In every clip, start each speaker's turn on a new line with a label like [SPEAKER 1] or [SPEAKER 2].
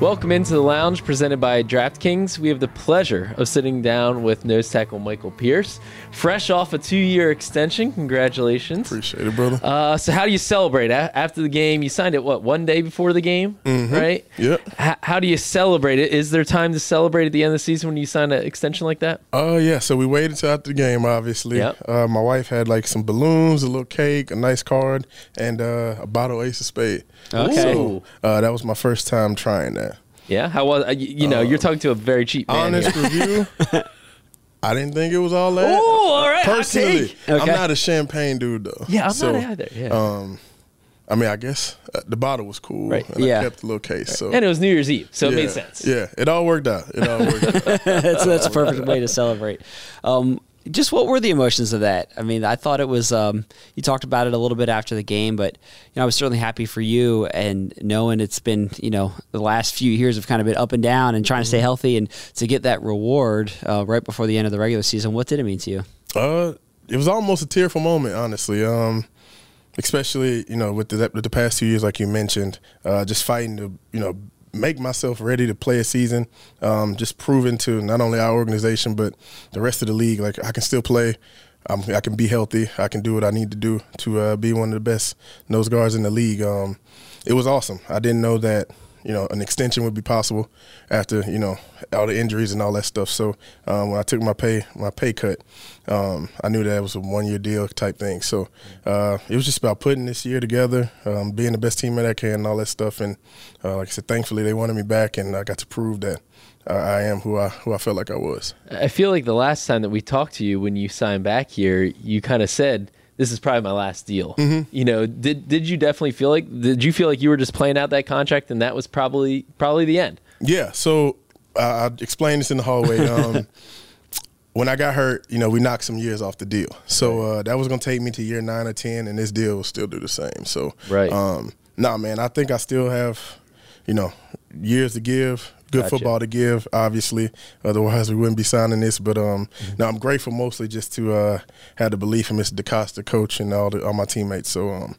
[SPEAKER 1] Welcome into the lounge presented by DraftKings. We have the pleasure of sitting down with nose tackle Michael Pierce, fresh off a two year extension. Congratulations.
[SPEAKER 2] Appreciate it, brother.
[SPEAKER 1] Uh, so, how do you celebrate after the game? You signed it, what, one day before the game, right?
[SPEAKER 2] Yeah.
[SPEAKER 1] H- how do you celebrate it? Is there time to celebrate at the end of the season when you sign an extension like that?
[SPEAKER 2] Oh yeah, so we waited till after the game, obviously.
[SPEAKER 1] Yep.
[SPEAKER 2] Uh, my wife had like some balloons, a little cake, a nice card, and uh, a bottle of Ace of Spade.
[SPEAKER 1] Okay.
[SPEAKER 2] So uh, that was my first time trying that.
[SPEAKER 1] Yeah. How was? Uh, you, you know, you're talking to a very cheap man.
[SPEAKER 2] Honest
[SPEAKER 1] here.
[SPEAKER 2] review. I didn't think it was all that.
[SPEAKER 1] Ooh, all right,
[SPEAKER 2] Personally,
[SPEAKER 1] take.
[SPEAKER 2] I'm not a champagne dude though.
[SPEAKER 1] Yeah, I'm
[SPEAKER 2] So,
[SPEAKER 1] not either. Yeah.
[SPEAKER 2] Um, I mean, I guess uh, the bottle was cool,
[SPEAKER 1] Right.
[SPEAKER 2] and
[SPEAKER 3] Yeah.
[SPEAKER 2] I kept the little case. So
[SPEAKER 1] and it was New Year's Eve, so
[SPEAKER 2] yeah,
[SPEAKER 1] it made sense.
[SPEAKER 2] Yeah, it all worked out. It all worked out.
[SPEAKER 3] that's, that's a perfect way to celebrate. Um, just what were the emotions of that? I mean, I thought it was. Um, you talked about it a little bit after the game, but you know, I was certainly happy for you and knowing it's been you know the last few years have kind of been up and down and trying to stay healthy and to get that reward uh, right before the end of the regular season. What did it mean to you?
[SPEAKER 2] Uh, it was almost a tearful moment, honestly. Um, especially you know with the with the past two years, like you mentioned, uh, just fighting to you know make myself ready to play a season. Um, just proving to not only our organization but the rest of the league, like I can still play. Um, I can be healthy. I can do what I need to do to uh, be one of the best nose guards in the league. Um, it was awesome. I didn't know that you know an extension would be possible after you know all the injuries and all that stuff. So um, when I took my pay my pay cut, um, I knew that it was a one year deal type thing. So uh, it was just about putting this year together, um, being the best teammate I can, and all that stuff. And uh, like I said, thankfully they wanted me back, and I got to prove that I am who I who I felt like I was.
[SPEAKER 1] I feel like the last time that we talked to you when you signed back here, you kind of said this is probably my last deal.
[SPEAKER 2] Mm-hmm.
[SPEAKER 1] You know, did did you definitely feel like did you feel like you were just playing out that contract and that was probably probably the end?
[SPEAKER 2] Yeah. So uh, I explained this in the hallway. Um, when I got hurt, you know, we knocked some years off the deal. So uh, that was going to take me to year nine or 10, and this deal will still do the same. So,
[SPEAKER 1] Right.
[SPEAKER 2] um, nah, man, I think I still have, you know, years to give, good
[SPEAKER 1] Gotcha.
[SPEAKER 2] football to give, obviously. Otherwise, we wouldn't be signing this. But um,
[SPEAKER 1] Mm-hmm.
[SPEAKER 2] no, I'm grateful mostly just to uh, have the belief in Mr. DeCosta, coach, and all, the, all my teammates. So, um,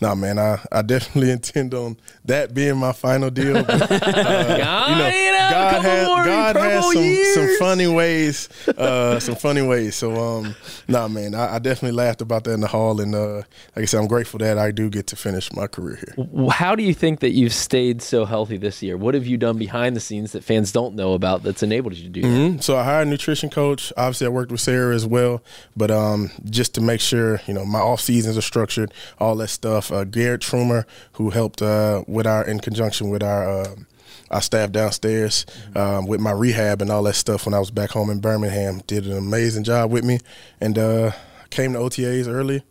[SPEAKER 2] nah, man, I, I definitely intend on that being my final deal. But, uh, you know,
[SPEAKER 1] you know,
[SPEAKER 2] God has God has some,
[SPEAKER 1] years.
[SPEAKER 2] some funny ways, uh, some funny ways. So, um, nah, man, I, I definitely laughed about that in the hall, and uh, like I said, I'm grateful that I do get to finish my career here.
[SPEAKER 1] How do you think that you've stayed so healthy this year? What have you done behind the scenes that fans don't know about that's enabled you to do that?
[SPEAKER 2] Mhm. So I hired a nutrition coach. Obviously, I worked with Sarah as well, but um, just to make sure you know my off seasons are structured, all that stuff. Uh, Garrett Trumer, who helped uh, with our in conjunction with our. Uh, our staff downstairs um, with my rehab and all that stuff when I was back home in Birmingham did an amazing job with me, and uh, came to OTAs early,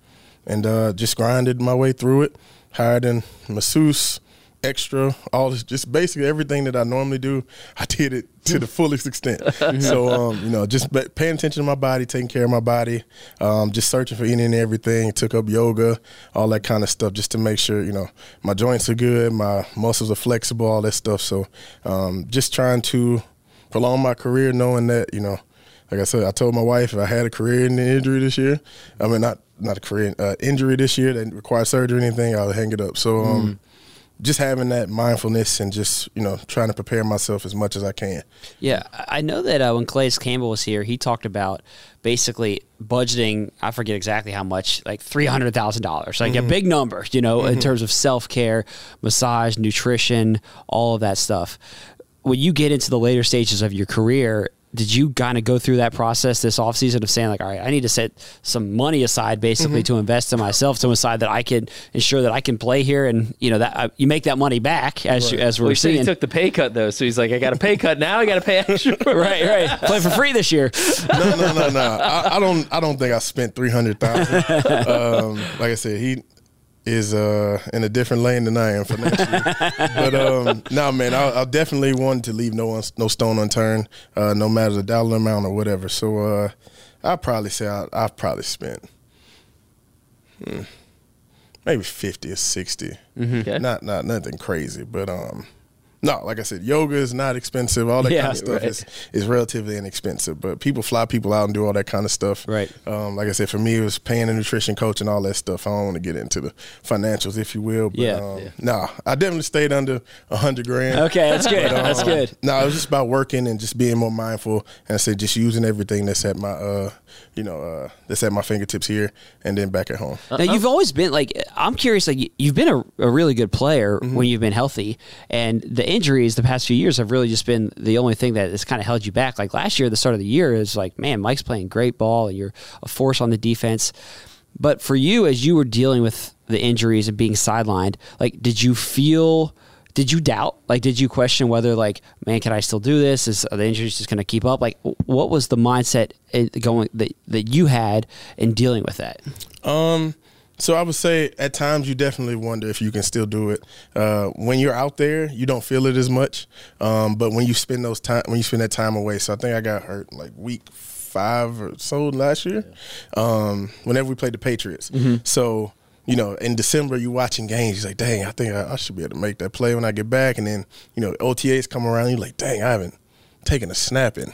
[SPEAKER 2] and uh, just grinded my way through it. Hired a masseuse, extra, all this, just basically everything that I normally do. I did it to the fullest extent. so, um, you know, just paying attention to my body, taking care of my body, um, just searching for any and everything. Took up yoga, all that kind of stuff, just to make sure you know my joints are good, my muscles are flexible, all that stuff. So, um, just trying to prolong my career, knowing that you know. Like I said, I told my wife if I had a career in the injury this year, I mean not not a career uh, injury this year that required surgery or anything, I'll hang it up. So um, just having that mindfulness and just you know trying to prepare myself as much as I can.
[SPEAKER 3] Yeah, I know that uh, when Calais Campbell was here, he talked about basically budgeting. I forget exactly how much, like three hundred thousand dollars, like mm-hmm. a big number, you know, mm-hmm. in terms of self care, massage, nutrition, all of that stuff. When you get into the later stages of your career, did you kind of go through that process this offseason of saying like all right i need to set some money aside basically mm-hmm. to invest in myself to aside that i can ensure that i can play here? And you know that uh, you make that money back as right. you, as we're well, seeing
[SPEAKER 1] he took the pay cut though so he's like i got a pay cut now i got to pay extra
[SPEAKER 3] right right. Play for free this year.
[SPEAKER 2] No no no no. I, I, don't i don't think i spent 300000 um, like i said he is uh, in a different lane than I am for next year. but um, no, man, I, I definitely want to leave no no stone unturned, uh, no matter the dollar amount or whatever. So uh, I'd probably say I, have probably spent hmm, maybe fifty or 60 mm-hmm. okay. Not not nothing crazy, but um, no, like I said, yoga is not expensive. All that yeah, kind of stuff right. is, is relatively inexpensive. But people fly people out and do all that kind of stuff.
[SPEAKER 3] Right.
[SPEAKER 2] Um, like I said, for me, it was paying a nutrition coach and all that stuff. I don't want to get into the financials, if you will. But,
[SPEAKER 3] yeah.
[SPEAKER 2] Um, yeah. No, I definitely stayed under a hundred grand.
[SPEAKER 3] Okay, that's good. But, um, that's good.
[SPEAKER 2] No, it was just about working and just being more mindful. And I said, just using everything that's at my uh, you know, uh, that's at my fingertips here and then back at home.
[SPEAKER 3] Now you've always been like, I'm curious, like you've been a, a really good player mm-hmm. when you've been healthy, and the injuries the past few years have really just been the only thing that has kind of held you back. Like last year, the start of the year is like, man, Mike's playing great ball, and you're a force on the defense. But for you, as you were dealing with the injuries and being sidelined, like, did you feel? did you doubt? Like, did you question whether, like, man, can I still do this? Is the injuries just going to keep up? Like, what was the mindset going that that you had in dealing with that?
[SPEAKER 2] Um. So I would say at times you definitely wonder if you can still do it. Uh, when you're out there, you don't feel it as much. Um, but when you spend those time, when you spend that time away, so I think I got hurt like week five or so last year. Um, whenever we played the Patriots, mm-hmm. so you know, in December you watching games, you're like, dang, I think I, I, should be able to make that play when I get back. And then, you know, OTAs come around, you're like, dang, I haven't taken a snap in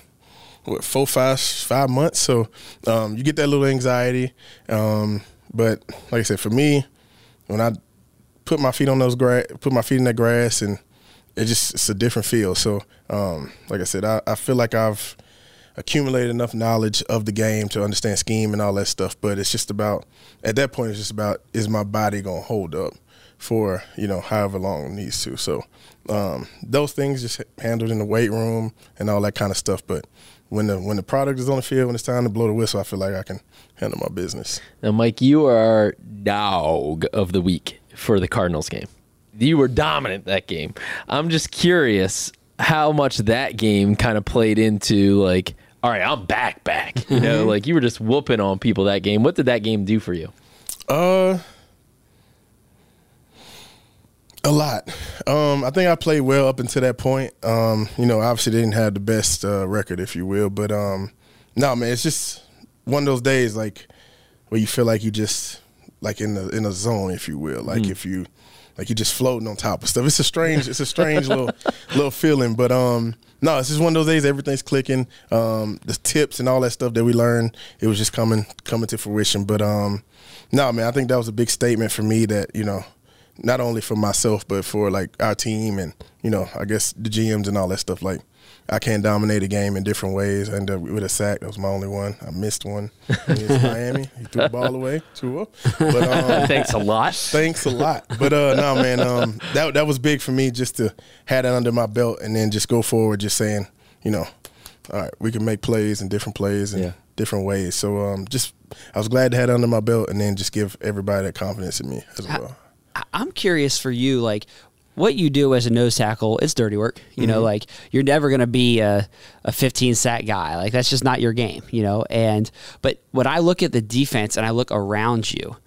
[SPEAKER 2] what four, five, five months. So um, you get that little anxiety. Um, but like I said, for me, when I put my feet on those grass, put my feet in that grass, and it just it's a different feel. So um, like I said, I, I feel like I've accumulated enough knowledge of the game to understand scheme and all that stuff. But it's just about at that point, it's just about is my body gonna hold up for you know however long it needs to. So um, those things just handled in the weight room and all that kind of stuff. But when the when the product is on the field, when it's time to blow the whistle, I feel like I can handle my business.
[SPEAKER 1] Now, Mike, you are dog of the week for the Cardinals game. You were dominant that game. I'm just curious how much that game kind of played into like all right, I'm back, back. You know, mm-hmm. like you were just whooping on people that game. What did that game do for you?
[SPEAKER 2] Uh, a lot. Um, I think I played well up until that point. Um, you know, obviously didn't have the best uh, record, if you will, but um, no, man, it's just one of those days like where you feel like you just like in the in a zone, if you will. Like mm. if you like you just floating on top of stuff. It's a strange, it's a strange little little feeling, but um no, it's just one of those days. Everything's clicking. Um, the tips and all that stuff that we learned, it was just coming coming to fruition. But um, no, man, I think that was a big statement for me. That you know, not only for myself, but for like our team and you know, I guess the GMs and all that stuff. Like I can't dominate a game in different ways. I ended up with a sack. That was my only one. I missed one against Miami. He threw the ball away. Tua.
[SPEAKER 1] But um, thanks a lot.
[SPEAKER 2] Thanks a lot. But uh, no, man, um, that that was big for me just to have that under my belt and then just go forward, just saying, you know, all right, we can make plays and different plays and yeah. different ways. So um, just I was glad to have it under my belt and then just give everybody that confidence in me as well.
[SPEAKER 3] I'm curious for you, like what you do as a nose tackle, it's dirty work. You mm-hmm. know, like you're never going to be a, a 15 sack guy. Like that's just not your game, you know? And, but when I look at the defense and I look around you,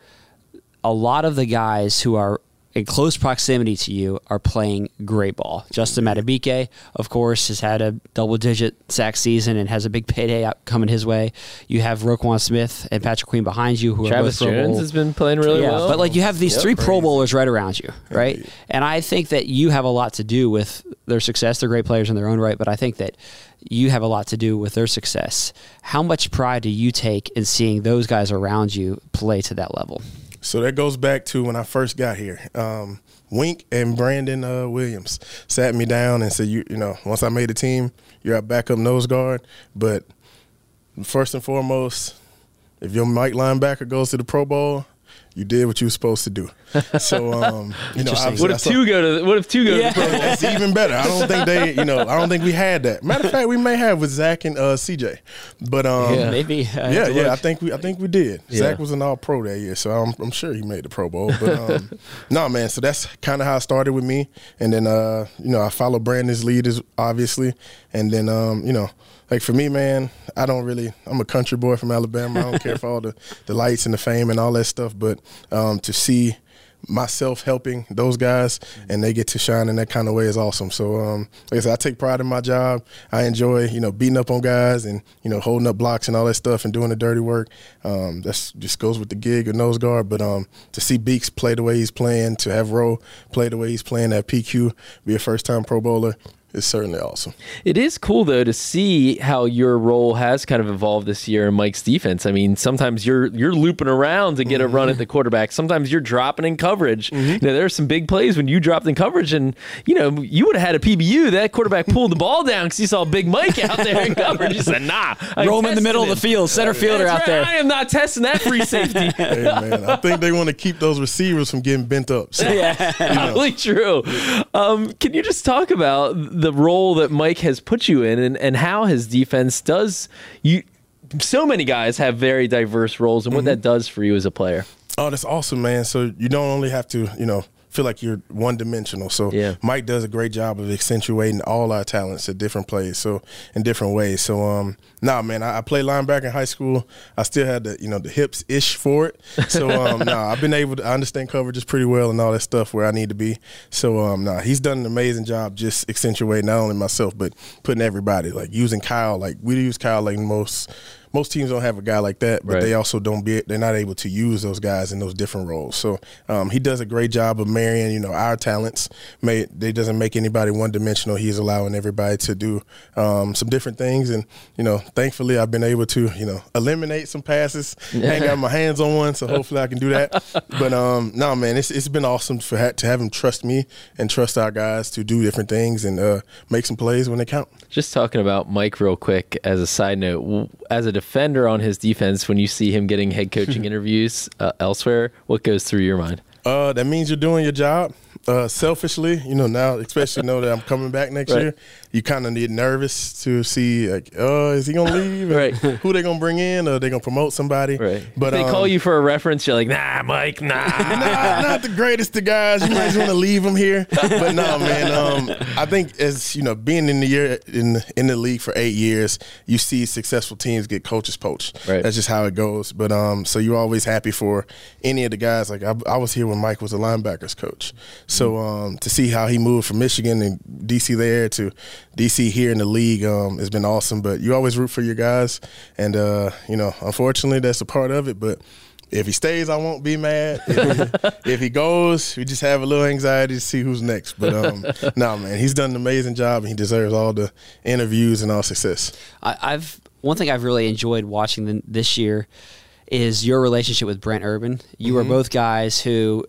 [SPEAKER 3] a lot of the guys who are in close proximity to you are playing great ball. Justin Madubuike, of course, has had a double digit sack season and has a big payday coming his way. You have Roquan Smith and Patrick Queen behind you who
[SPEAKER 1] Travis
[SPEAKER 3] are both
[SPEAKER 1] Jones has been playing really yeah, well.
[SPEAKER 3] But like you have these yep, three crazy. Pro Bowlers right around you, right? And I think that you have a lot to do with their success. They're great players in their own right, but I think that you have a lot to do with their success. How much pride do you take in seeing those guys around you play to that level?
[SPEAKER 2] So that goes back to when I first got here. Um, Wink and Brandon uh, Williams sat me down and said, "You, you know, once I made the team, you're our backup nose guard, but first and foremost, if your Mike linebacker goes to the Pro Bowl, you did what you were supposed to do. So, um, you know,
[SPEAKER 1] What if two go to? What if two go
[SPEAKER 3] Yeah.
[SPEAKER 1] to? The Pro
[SPEAKER 2] that's even better. I don't think they, you know, I don't think we had that. Matter of fact, we may have with Zach and uh, CJ, but um,
[SPEAKER 1] Yeah.
[SPEAKER 3] Maybe. I
[SPEAKER 2] yeah, yeah. I think we, I think we did.
[SPEAKER 1] Yeah.
[SPEAKER 2] Zach was an All Pro that year, so I'm, I'm sure he made the Pro Bowl. But um, no, man. So that's kind of how it started with me, and then uh, you know, I follow Brandon's lead, is obviously, and then um, you know, like for me, man, I don't really. I'm a country boy from Alabama. I don't care for all the the lights and the fame and all that stuff, but um, to see myself helping those guys and they get to shine in that kind of way is awesome. So um, like I said, I take pride in my job. I enjoy, you know, beating up on guys and, you know, holding up blocks and all that stuff and doing the dirty work. Um, that's just goes with the gig of nose guard. But um, to see Beeks play the way he's playing, to have Rowe play the way he's playing at PQ, be a first time pro bowler, is certainly awesome.
[SPEAKER 1] It is cool though to see how your role has kind of evolved this year in Mike's defense. I mean, sometimes you're you're looping around to get a run at the quarterback. Sometimes you're dropping in coverage. You know, there are some big plays when you dropped in coverage, and you know you would have had a PBU. That quarterback pulled the ball down because he saw Big Mike out there in coverage. He said, "Nah, I'm
[SPEAKER 3] Roam in the
[SPEAKER 1] testing
[SPEAKER 3] middle of the field, center fielder
[SPEAKER 1] That's
[SPEAKER 3] out there.
[SPEAKER 1] I am not testing that free safety.
[SPEAKER 2] hey, man, I think they want to keep those receivers from getting bent up. So,
[SPEAKER 1] Probably true. Um, can you just talk about the role that Mike has put you in and, and how his defense does you so many guys have very diverse roles and what mm-hmm. that does for you as a player.
[SPEAKER 2] Oh, that's awesome, man. So you don't only have to, you know, feel like you're one dimensional. So
[SPEAKER 1] Yeah.
[SPEAKER 2] Mike does a great job of accentuating all our talents at different plays, so in different ways. So um nah man, I, I played linebacker in high school. I still had the, you know, the hips ish for it. So um nah, I've been able to I understand coverages pretty well and all that stuff where I need to be. So um nah, he's done an amazing job just accentuating not only myself but putting everybody, like using Kyle, like we use Kyle like most most teams don't have a guy like that, but
[SPEAKER 1] Right.
[SPEAKER 2] they also don't be they're not able to use those guys in those different roles. So um, he does a great job of marrying, you know, our talents. May they doesn't make anybody one dimensional. He's allowing everybody to do um, some different things, and you know, thankfully I've been able to you know eliminate some passes. I ain't got my hands on one, so hopefully I can do that. But um, no, man, it's it's been awesome for ha- to have him trust me and trust our guys to do different things and uh, make some plays when they count.
[SPEAKER 1] Just talking about Mike real quick as a side note, as a defender on his defense, when you see him getting head coaching interviews uh, elsewhere, what goes through your mind?
[SPEAKER 2] Uh, that means you're doing your job. Uh, selfishly, you know, now especially know that I'm coming back next
[SPEAKER 1] Right.
[SPEAKER 2] year, you kind of get nervous to see like, uh, is he gonna leave?
[SPEAKER 1] Right.
[SPEAKER 2] Who they gonna bring in? Or they gonna promote somebody?
[SPEAKER 1] Right.
[SPEAKER 2] But
[SPEAKER 1] they
[SPEAKER 2] um,
[SPEAKER 1] call you for a reference, you're like, nah, Mike, nah.
[SPEAKER 2] nah, not the greatest of guys. You might just want to leave him here. But no, man. Um, I think as you know, being in the year in in the league for eight years, you see successful teams get coaches poached.
[SPEAKER 1] Right.
[SPEAKER 2] That's just how it goes. But um, so you're always happy for any of the guys. Like I, I was here when Mike was a linebackers coach. So um, to see how he moved from Michigan and DC there to DC here in the league um, has been awesome. But you always root for your guys, and uh, you know, unfortunately, that's a part of it. But if he stays, I won't be mad. If, if he goes, we just have a little anxiety to see who's next. But um, no, man, he's done an amazing job, and he deserves all the interviews and all success.
[SPEAKER 3] I, I've one thing I've really enjoyed watching the, this year is your relationship with Brent Urban. You are both guys who,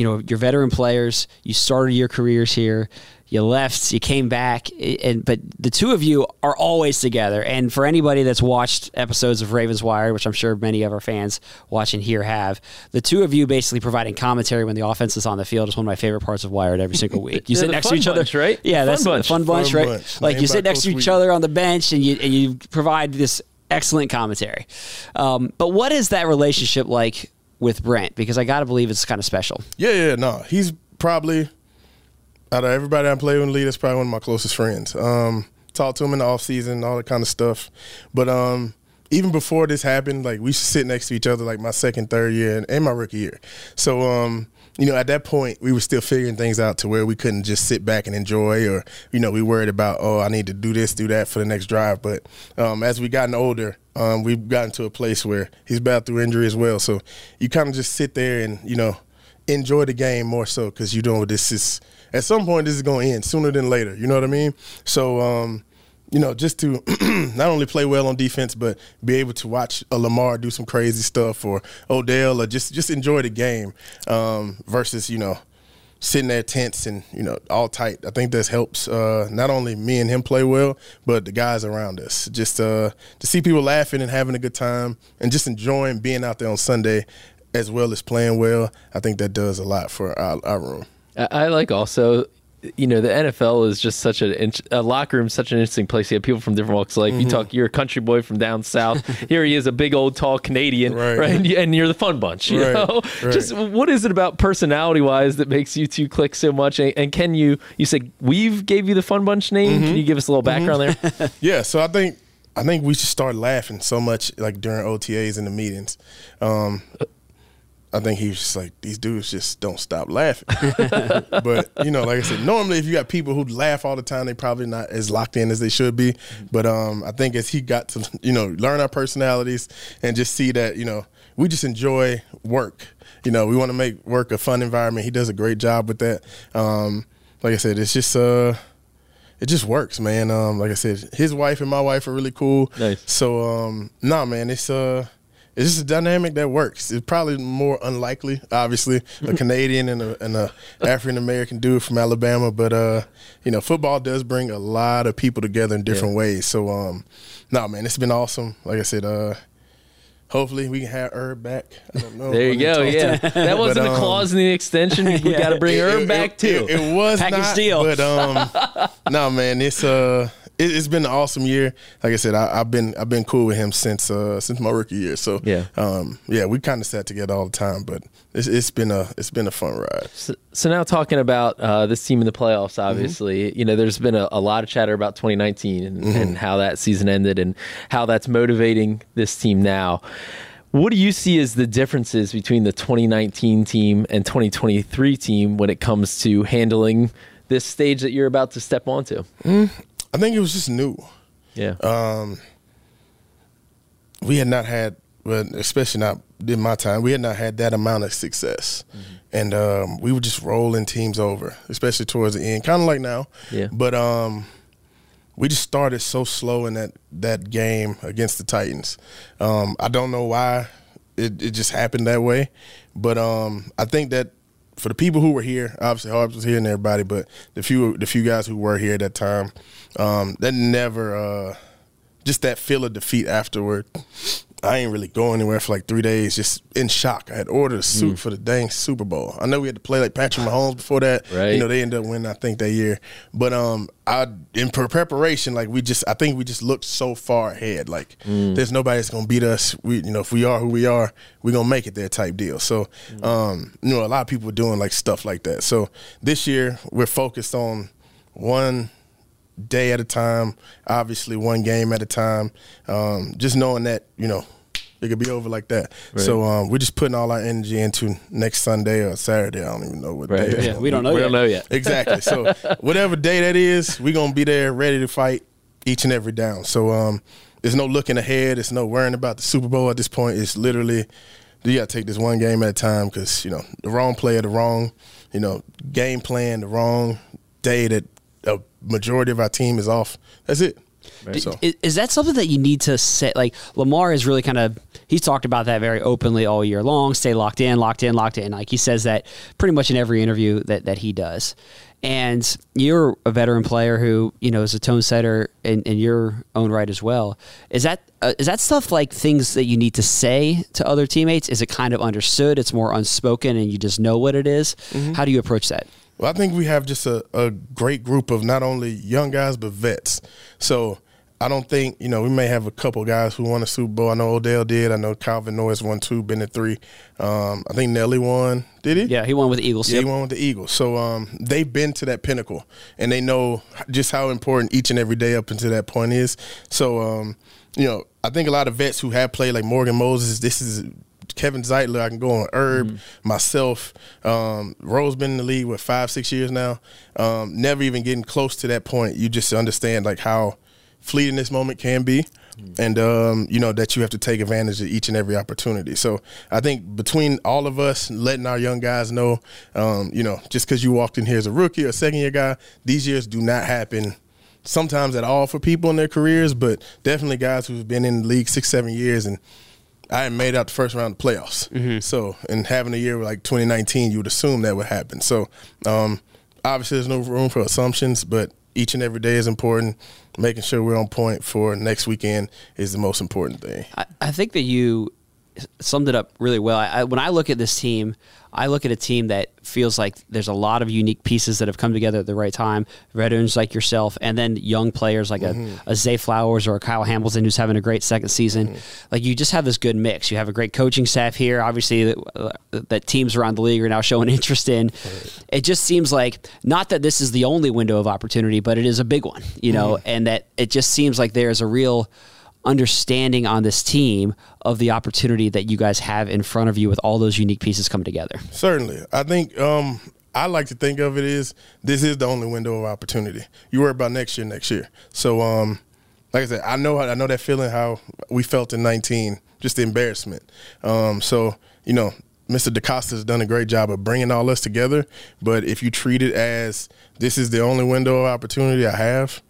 [SPEAKER 3] you know, you're veteran players. You started your careers here. You left. You came back, and but the two of you are always together. And for anybody that's watched episodes of Ravens Wired, which I'm sure many of our fans watching here have, the two of you basically providing commentary when the offense is on the field is one of my favorite parts of Wired every single week. You
[SPEAKER 1] They're
[SPEAKER 3] sit next to each other,
[SPEAKER 1] right?
[SPEAKER 3] Yeah,
[SPEAKER 1] Fun
[SPEAKER 3] that's
[SPEAKER 1] bunch.
[SPEAKER 3] the fun bunch,
[SPEAKER 2] Fun
[SPEAKER 3] right?
[SPEAKER 2] bunch.
[SPEAKER 3] Like you sit next to each
[SPEAKER 2] Wheaton.
[SPEAKER 3] other on the bench and you and you provide this excellent commentary. Um, but what is that relationship like with Brent? Because I got to believe it's kind of special.
[SPEAKER 2] Yeah, yeah, no, he's probably out of everybody I play with in the league, probably one of my closest friends. Um, talk to him in the off season, all that kind of stuff. But um, even before this happened, like we sit next to each other, like my second, third year, and, and my rookie year. So um, you know, at that point, we were still figuring things out to where we couldn't just sit back and enjoy, or you know, we worried about, oh, I need to do this, do that for the next drive. But um, as we gotten older, um, we've gotten to a place where he's battled through injury as well. So you kind of just sit there and you know enjoy the game more so because you know this is at some point this is going to end sooner than later. You know what I mean? So um, you know, just to not only play well on defense, but be able to watch a Lamar do some crazy stuff or Odell or just just enjoy the game um, versus you know sitting there tense and you know all tight. I think this helps uh, not only me and him play well, but the guys around us. Just uh, to see people laughing and having a good time and just enjoying being out there on Sunday as well as playing well. I think that does a lot for our, our room.
[SPEAKER 1] I, I like also you know the NFL is just such a, a locker room, such an interesting place. You have people from different walks of life. Mm-hmm. You talk, you're a country boy from down south. Here he is, a big old tall Canadian, right? right? And, you're the fun bunch. You right. know, right. just what is it about personality wise that makes you two click so much? And, and can you you say we've gave you the fun bunch name? Mm-hmm. Can you give us a little background mm-hmm. there?
[SPEAKER 2] yeah, so I think I think we should start laughing so much like during OTAs and the meetings. Um, I think he was just like these dudes just don't stop laughing. but you know, like I said, normally if you got people who laugh all the time, they probably not as locked in as they should be. But um, I think as he got to you know learn our personalities and just see that you know we just enjoy work. You know, we want to make work a fun environment. He does a great job with that. Um, like I said, it's just uh it just works, man. Um, like I said, his wife and my wife are really cool.
[SPEAKER 1] Nice.
[SPEAKER 2] So um, nah, man, it's uh it's just a dynamic that works. It's probably more unlikely, obviously, a Canadian and a, and a African American dude from Alabama. But uh, you know, football does bring a lot of people together in different yeah. ways. So, um, no, man, it's been awesome. Like I said, uh, hopefully we can have Herb back. I don't know.
[SPEAKER 1] there you go. Yeah, that wasn't but, um, a clause in the extension. We yeah. got to bring Herb back too.
[SPEAKER 2] It, it, was
[SPEAKER 3] package
[SPEAKER 2] not,
[SPEAKER 3] deal.
[SPEAKER 2] But um, no, man, it's uh it, has been an awesome year. Like I said, I, have been I've been cool with him since uh, since my rookie year. So
[SPEAKER 1] yeah,
[SPEAKER 2] um, yeah, we kind of sat together all the time, but it's, it's been a it's been a fun ride.
[SPEAKER 1] So, so now talking about uh, this team in the playoffs, mm-hmm. obviously, mm-hmm. you know, there's been a, a, lot of chatter about 2019 and, mm-hmm. and how that season ended and how that's motivating this team now. What do you see as the differences between the 2019 team and 2023 team when it comes to handling this stage that you're about to step onto?
[SPEAKER 2] Mm, I think it was just new.
[SPEAKER 1] Yeah.
[SPEAKER 2] Um, we had not had, well, especially not in my time, we had not had that amount of success, mm-hmm. and um, we were just rolling teams over, especially towards the end, kind of like now.
[SPEAKER 1] Yeah.
[SPEAKER 2] But um, we just started so slow in that that game against the Titans. Um, I don't know why it, it just happened that way, but um, I think that for the people who were here, obviously Harbs was here and everybody, but the few the few guys who were here at that time, um, that never uh, just that feel of defeat afterward. I ain't really go anywhere for like three days, just in shock. I had ordered a suit mm. for the dang Super Bowl. I know we had to play like Patrick Mahomes before that.
[SPEAKER 1] Right.
[SPEAKER 2] You know, they ended up winning, I think, that year. But um, I in preparation, like we just, I think we just looked so far ahead. Like mm. there's nobody that's gonna beat us. We, you know, if we are who we are, we're gonna make it there type deal. So, mm. um, you know, a lot of people doing like stuff like that. So this year we're focused on one day at a time, obviously one game at a time. Um, just knowing that, you know, it could be over like that. Right. So um, we're just putting all our energy into next Sunday or Saturday. I don't even know what
[SPEAKER 1] right.
[SPEAKER 2] day.
[SPEAKER 1] Yeah, we don't know. We yet. don't know yet.
[SPEAKER 2] Exactly. So whatever day that is, we're gonna be there, ready to fight each and every down. So um, there's no looking ahead. There's no worrying about the Super Bowl at this point. It's literally you got to take this one game at a time because you know the wrong player, the wrong you know game plan, the wrong day that a majority of our team is off. That's it.
[SPEAKER 3] Right. So. Is, is, that something that you need to set? Like Lamar is really kind of he's talked about that very openly all year long. Stay locked in, locked in, locked in. Like he says that pretty much in every interview that that he does. And you're a veteran player who you know is a tone setter in, in your own right as well. Is that uh, is that stuff like things that you need to say to other teammates? Is it kind of understood? It's more unspoken, and you just know what it is? Mm-hmm. How do you approach that?
[SPEAKER 2] Well, I think we have just a, a great group of not only young guys but vets. So I don't think you know we may have a couple guys who won a Super Bowl. I know Odell did. I know Kyle Van Noy's won two, Bennett three. Um, I think Nelly won. Did he?
[SPEAKER 3] Yeah, he won with the Eagles.
[SPEAKER 2] Yeah, yep. he won with the Eagles. So um, they've been to that pinnacle, and they know just how important each and every day up until that point is. So um, you know, I think a lot of vets who have played like Morgan Moses. This is Kevin Zeitler. I can go on Herb, mm-hmm. myself. Um, Rose been in the league with five, six years now. Um, never even getting close to that point. You just understand like how fleeting this moment can be and um, you know that you have to take advantage of each and every opportunity. So I think between all of us, letting our young guys know, um, you know, just because you walked in here as a rookie or second year guy, these years do not happen sometimes at all for people in their careers, but definitely guys who've been in the league six, seven years and I had made out the first round of the playoffs.
[SPEAKER 3] Mm-hmm.
[SPEAKER 2] So, and having a year like 2019, you would assume that would happen. So, um, obviously, there's no room for assumptions, but each and every day is important. Making sure we're on point for next weekend is the most important thing.
[SPEAKER 3] I, I think that you summed it up really well. I, I, when I look at this team, I look at a team that feels like there's a lot of unique pieces that have come together at the right time. Veterans like yourself, and then young players like
[SPEAKER 2] Mm-hmm.
[SPEAKER 3] a, a Zay Flowers or a Kyle Hamilton who's having a great second season.
[SPEAKER 2] Mm-hmm.
[SPEAKER 3] Like you just have this good mix. You have a great coaching staff here. Obviously, that, uh, that teams around the league are now showing interest in. It just seems like not that this is the only window of opportunity, but it is a big one. You know,
[SPEAKER 2] Mm-hmm.
[SPEAKER 3] and that it just seems like there's a real understanding on this team of the opportunity that you guys have in front of you with all those unique pieces coming together.
[SPEAKER 2] Certainly. I think um, I like to think of it as this is the only window of opportunity. You worry about next year, next year. So, um, like I said, I know I know that feeling how we felt in 19, just the embarrassment. Um, so, you know, Mr. DeCosta has done a great job of bringing all us together. But if you treat it as this is the only window of opportunity I have,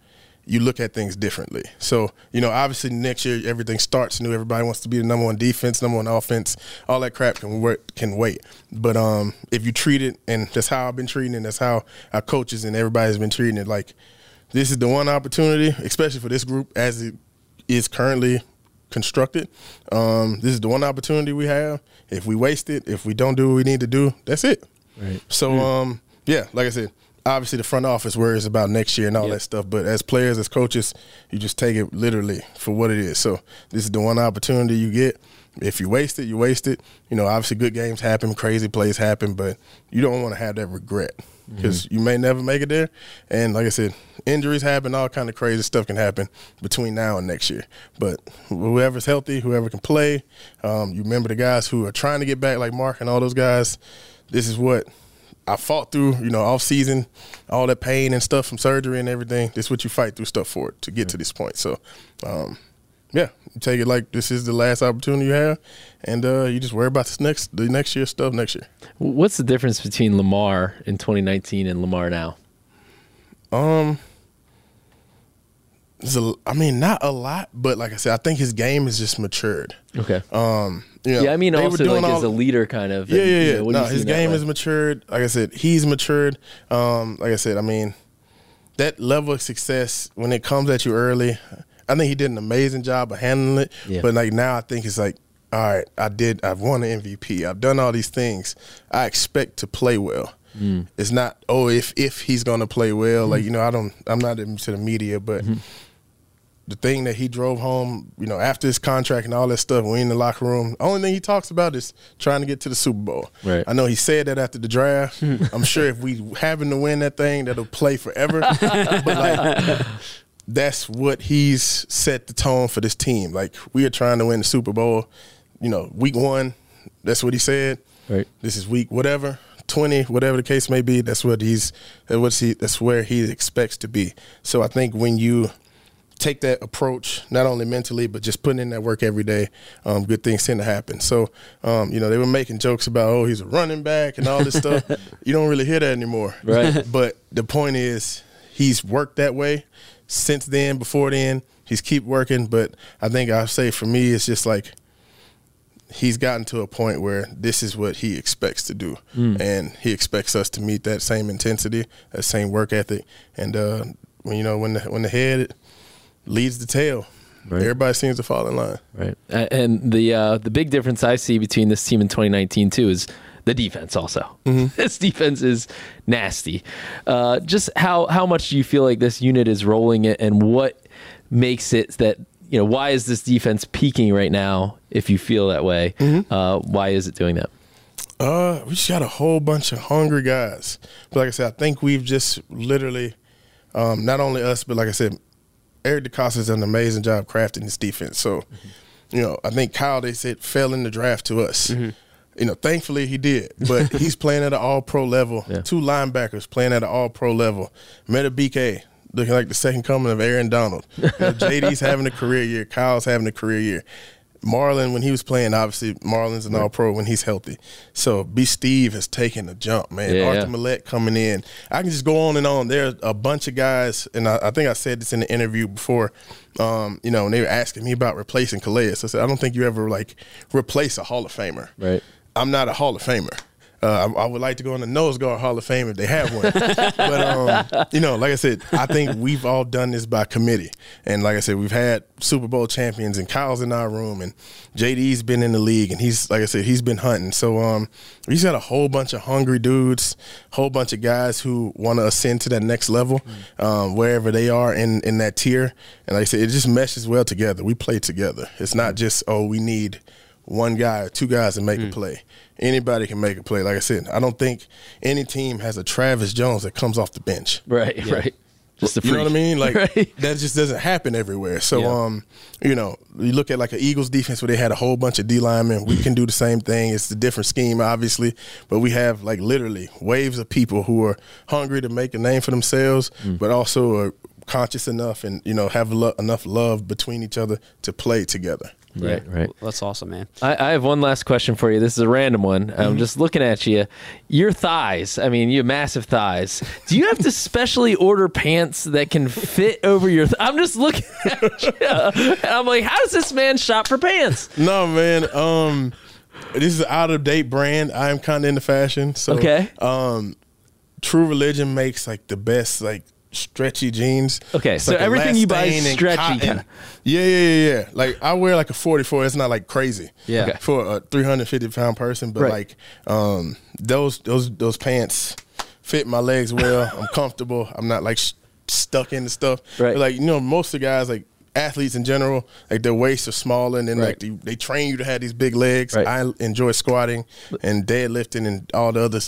[SPEAKER 2] you look at things differently. So, you know, obviously next year everything starts new. Everybody wants to be the number one defense, number one offense. All that crap can work, can wait. But um, if you treat it, and that's how I've been treating it, that's how our coaches and everybody's been treating it. Like this is the one opportunity, especially for this group as it is currently constructed. Um, this is the one opportunity we have. If we waste it, if we don't do what we need to do, that's it.
[SPEAKER 1] Right.
[SPEAKER 2] So, um, yeah, like I said, obviously the front office worries about next year and all
[SPEAKER 1] Yeah.
[SPEAKER 2] that stuff. But as players, as coaches, you just take it literally for what it is. So this is the one opportunity you get. If you waste it, you waste it. You know, obviously good games happen, crazy plays happen, but you don't want to have that regret because you may never make it there. And like I said, injuries happen, all kind of crazy stuff can happen between now and next year. But whoever's healthy, whoever can play, um, you remember the guys who are trying to get back, like Mark and all those guys. This is what I fought through, you know, off season, all that pain and stuff from surgery and everything. This is what you fight through stuff for to get to this point. So, um, yeah, you take it like this is the last opportunity you have, and uh, you just worry about this next the next year stuff next year.
[SPEAKER 1] What's the difference between Lamar in 2019 and Lamar now?
[SPEAKER 2] Um, a, I mean, not a lot, but like I said, I think his game has just matured.
[SPEAKER 1] Okay.
[SPEAKER 2] Um, you know,
[SPEAKER 1] yeah, I mean,
[SPEAKER 2] they
[SPEAKER 1] also like
[SPEAKER 2] all-
[SPEAKER 1] as a leader, kind of.
[SPEAKER 2] Yeah,
[SPEAKER 1] and,
[SPEAKER 2] yeah,
[SPEAKER 1] you
[SPEAKER 2] yeah.
[SPEAKER 1] know,
[SPEAKER 2] no, his game has matured. Like I said, he's matured. Um, like I said, I mean, that level of success when it comes at you early, I think he did an amazing job of handling it.
[SPEAKER 1] Yeah.
[SPEAKER 2] But like now, I think it's like, all right, I did. I've won an MVP. I've done all these things. I expect to play well.
[SPEAKER 1] Mm.
[SPEAKER 2] It's not oh if if he's gonna play well. Like you know, I don't. I'm not into the media, but
[SPEAKER 1] Mm-hmm.
[SPEAKER 2] The thing that he drove home, you know, after his contract and all that stuff, we in the locker room. The only thing he talks about is trying to get to the Super Bowl.
[SPEAKER 1] Right.
[SPEAKER 2] I know he said that after the draft. I'm sure if we happen to win that thing, that'll play forever. but like, that's what he's set the tone for this team. Like we are trying to win the Super Bowl. You know, week one, that's what he said.
[SPEAKER 1] Right.
[SPEAKER 2] This is week whatever. 20, whatever the case may be, that's what he's that's what he that's where he expects to be. So I think when you take that approach, not only mentally, but just putting in that work every day, um, good things tend to happen. So, um, you know, they were making jokes about, oh, he's a running back and all this stuff. You don't really hear that anymore.
[SPEAKER 1] Right.
[SPEAKER 2] but the point is, he's worked that way since then, before then. He's keep working. But I think I say for me, it's just like he's gotten to a point where this is what he expects to do. And he expects us to meet that same intensity, that same work ethic. And, uh, when, you know, when the, when the head leads the tail.
[SPEAKER 1] Right.
[SPEAKER 2] Everybody seems to fall in line.
[SPEAKER 1] Right. And the uh, the big difference I see between this team in 2019 too is the defense. Also, this defense is nasty. Uh, just how how much do you feel like this unit is rolling it, and what makes it that you know why is this defense peaking right now? If you feel that way, uh, why is it doing that?
[SPEAKER 2] Uh, we just got a whole bunch of hungry guys. But like I said, I think we've just literally, um, not only us, but like I said, Eric DeCosta has done an amazing job crafting this defense. So, mm-hmm. you know, I think Kyle they said fell in the draft to us. Mm-hmm. You know, thankfully he did, but he's playing at an All Pro level.
[SPEAKER 1] Yeah.
[SPEAKER 2] Two linebackers playing at an All Pro level. Madubuike looking like the second coming of Aaron Donald. You know, JD's having a career year. Kyle's having a career year. Marlon, when he was playing, obviously Marlon's an all pro when he's healthy. So B Steve has taken a jump, man.
[SPEAKER 1] Yeah,
[SPEAKER 2] Arthur
[SPEAKER 1] yeah.
[SPEAKER 2] Maulet coming in. I can just go on and on. There's a bunch of guys, and I, I think I said this in the interview before. Um, you know, and they were asking me about replacing Calais. I said, I don't think you ever like replace a Hall of Famer.
[SPEAKER 1] Right.
[SPEAKER 2] I'm not a Hall of Famer. Uh, I, I would like to go in the nose guard Hall of Fame if they have one. but um, you know, like I said, I think we've all done this by committee. And like I said, we've had Super Bowl champions, and Kyle's in our room, and JD's been in the league, and he's like I said, he's been hunting. So um, he's got a whole bunch of hungry dudes, whole bunch of guys who want to ascend to that next level, um, wherever they are in in that tier. And like I said, it just meshes well together. We play together. It's not just oh, we need one guy or two guys to make a play. Anybody can make a play. Like I said, I don't think any team has a Travis Jones that comes off the bench.
[SPEAKER 1] Right. Right. Just a
[SPEAKER 2] You know what I mean? Like
[SPEAKER 1] Right.
[SPEAKER 2] that just doesn't happen everywhere. So
[SPEAKER 3] Yeah.
[SPEAKER 2] um, you know, you look at like an Eagles defense where they had a whole bunch of D linemen. We can do the same thing. It's a different scheme, obviously, but we have like literally waves of people who are hungry to make a name for themselves,
[SPEAKER 1] Mm.
[SPEAKER 2] but also are conscious enough and you know have lo- enough love between each other to play together.
[SPEAKER 1] Right. Right.
[SPEAKER 3] That's awesome, man.
[SPEAKER 1] I, I have one last question for you. This is a random one.
[SPEAKER 2] Mm-hmm.
[SPEAKER 1] I'm just looking at you. Your thighs. I mean, you have massive thighs. Do you have to specially order pants that can fit over your? Th- I'm just looking at you, and I'm like, how does this man shop for pants?
[SPEAKER 2] No, man. Um, this is an out of date brand. I'm kind of into fashion. So,
[SPEAKER 1] Okay.
[SPEAKER 2] Um, True Religion makes like the best like stretchy jeans.
[SPEAKER 1] Okay,
[SPEAKER 2] It's
[SPEAKER 1] so
[SPEAKER 2] like
[SPEAKER 1] everything you buy is stretchy kinda.
[SPEAKER 2] Yeah, yeah, yeah, yeah. Like I wear like a 44. It's not like crazy.
[SPEAKER 3] Yeah. Okay.
[SPEAKER 2] For a 350 pound person, but
[SPEAKER 1] Right.
[SPEAKER 2] like um, those those those pants fit my legs well. I'm comfortable. I'm not like sh- stuck into stuff.
[SPEAKER 1] Right.
[SPEAKER 2] But, like you know, most of the guys like. Athletes in general, like their waists are smaller, and then
[SPEAKER 1] Right.
[SPEAKER 2] like they, they train you to have these big legs.
[SPEAKER 1] Right.
[SPEAKER 2] I enjoy squatting and deadlifting and all the other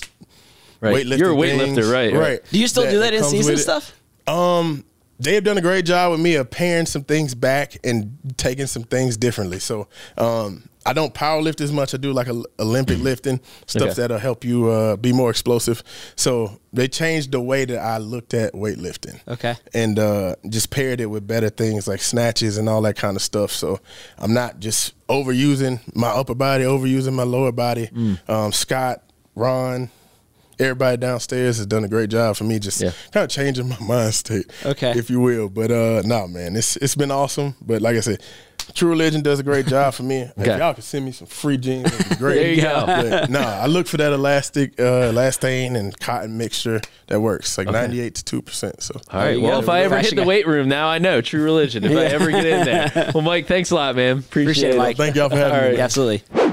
[SPEAKER 1] Right.
[SPEAKER 2] weightlifting.
[SPEAKER 1] You're a weightlifter,
[SPEAKER 2] things.
[SPEAKER 1] right, right.
[SPEAKER 2] Right.
[SPEAKER 3] Do you still do that in
[SPEAKER 2] comes
[SPEAKER 3] season
[SPEAKER 2] with it.
[SPEAKER 3] stuff?
[SPEAKER 2] Um, they have done a great job with me of paring some things back and taking some things differently. So, um, I don't power lift as much. I do like a, Olympic lifting stuff
[SPEAKER 1] Okay.
[SPEAKER 2] that'll help you uh, be more explosive. So they changed the way that I looked at weightlifting.
[SPEAKER 3] Okay.
[SPEAKER 2] and uh, just paired it with better things like snatches and all that kind of stuff. So I'm not just overusing my upper body, overusing my lower body.
[SPEAKER 1] Mm.
[SPEAKER 2] Um, Scott, Ron, everybody downstairs has done a great job for me, just
[SPEAKER 1] Yeah.
[SPEAKER 2] kind of changing my mind state,
[SPEAKER 3] Okay.
[SPEAKER 2] if you will. But uh, no, man, it's it's been awesome. But like I said. True Religion does a great job for me.
[SPEAKER 1] Okay.
[SPEAKER 2] If y'all can send me some free jeans, that'd be great.
[SPEAKER 1] There you go.
[SPEAKER 2] But, nah, I look for that elastic, uh, elastane and cotton mixture that works, like 98 to 2%. So,
[SPEAKER 1] All right.
[SPEAKER 3] you
[SPEAKER 1] Well, if I ever hit the weight room, now I know True Religion. If I ever get in there. Well, Mike, thanks a lot, man. Appreciate,
[SPEAKER 3] Appreciate it, Mike.
[SPEAKER 2] thank y'all for having
[SPEAKER 1] All
[SPEAKER 2] me.
[SPEAKER 1] right.
[SPEAKER 3] Absolutely.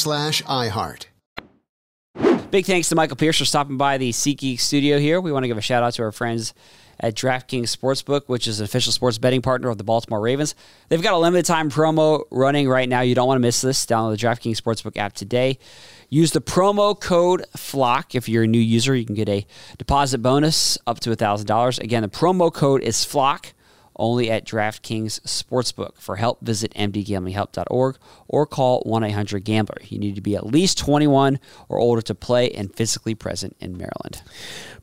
[SPEAKER 4] slash iHeart.
[SPEAKER 3] Big thanks to Michael Pierce for stopping by the SeatGeek studio here. We want to give a shout out to our friends at DraftKings Sportsbook, which is an official sports betting partner of the Baltimore Ravens. They've got a limited time promo running right now. You don't want to miss this. Download the DraftKings Sportsbook app today. Use the promo code FLOCK. If you're a new user, you can get a deposit bonus up to $1,000. Again, the promo code is FLOCK only at DraftKings Sportsbook. For help, visit mdgamblinghelp.org or call 1 800 Gambler. You need to be at least 21 or older to play and physically present in Maryland.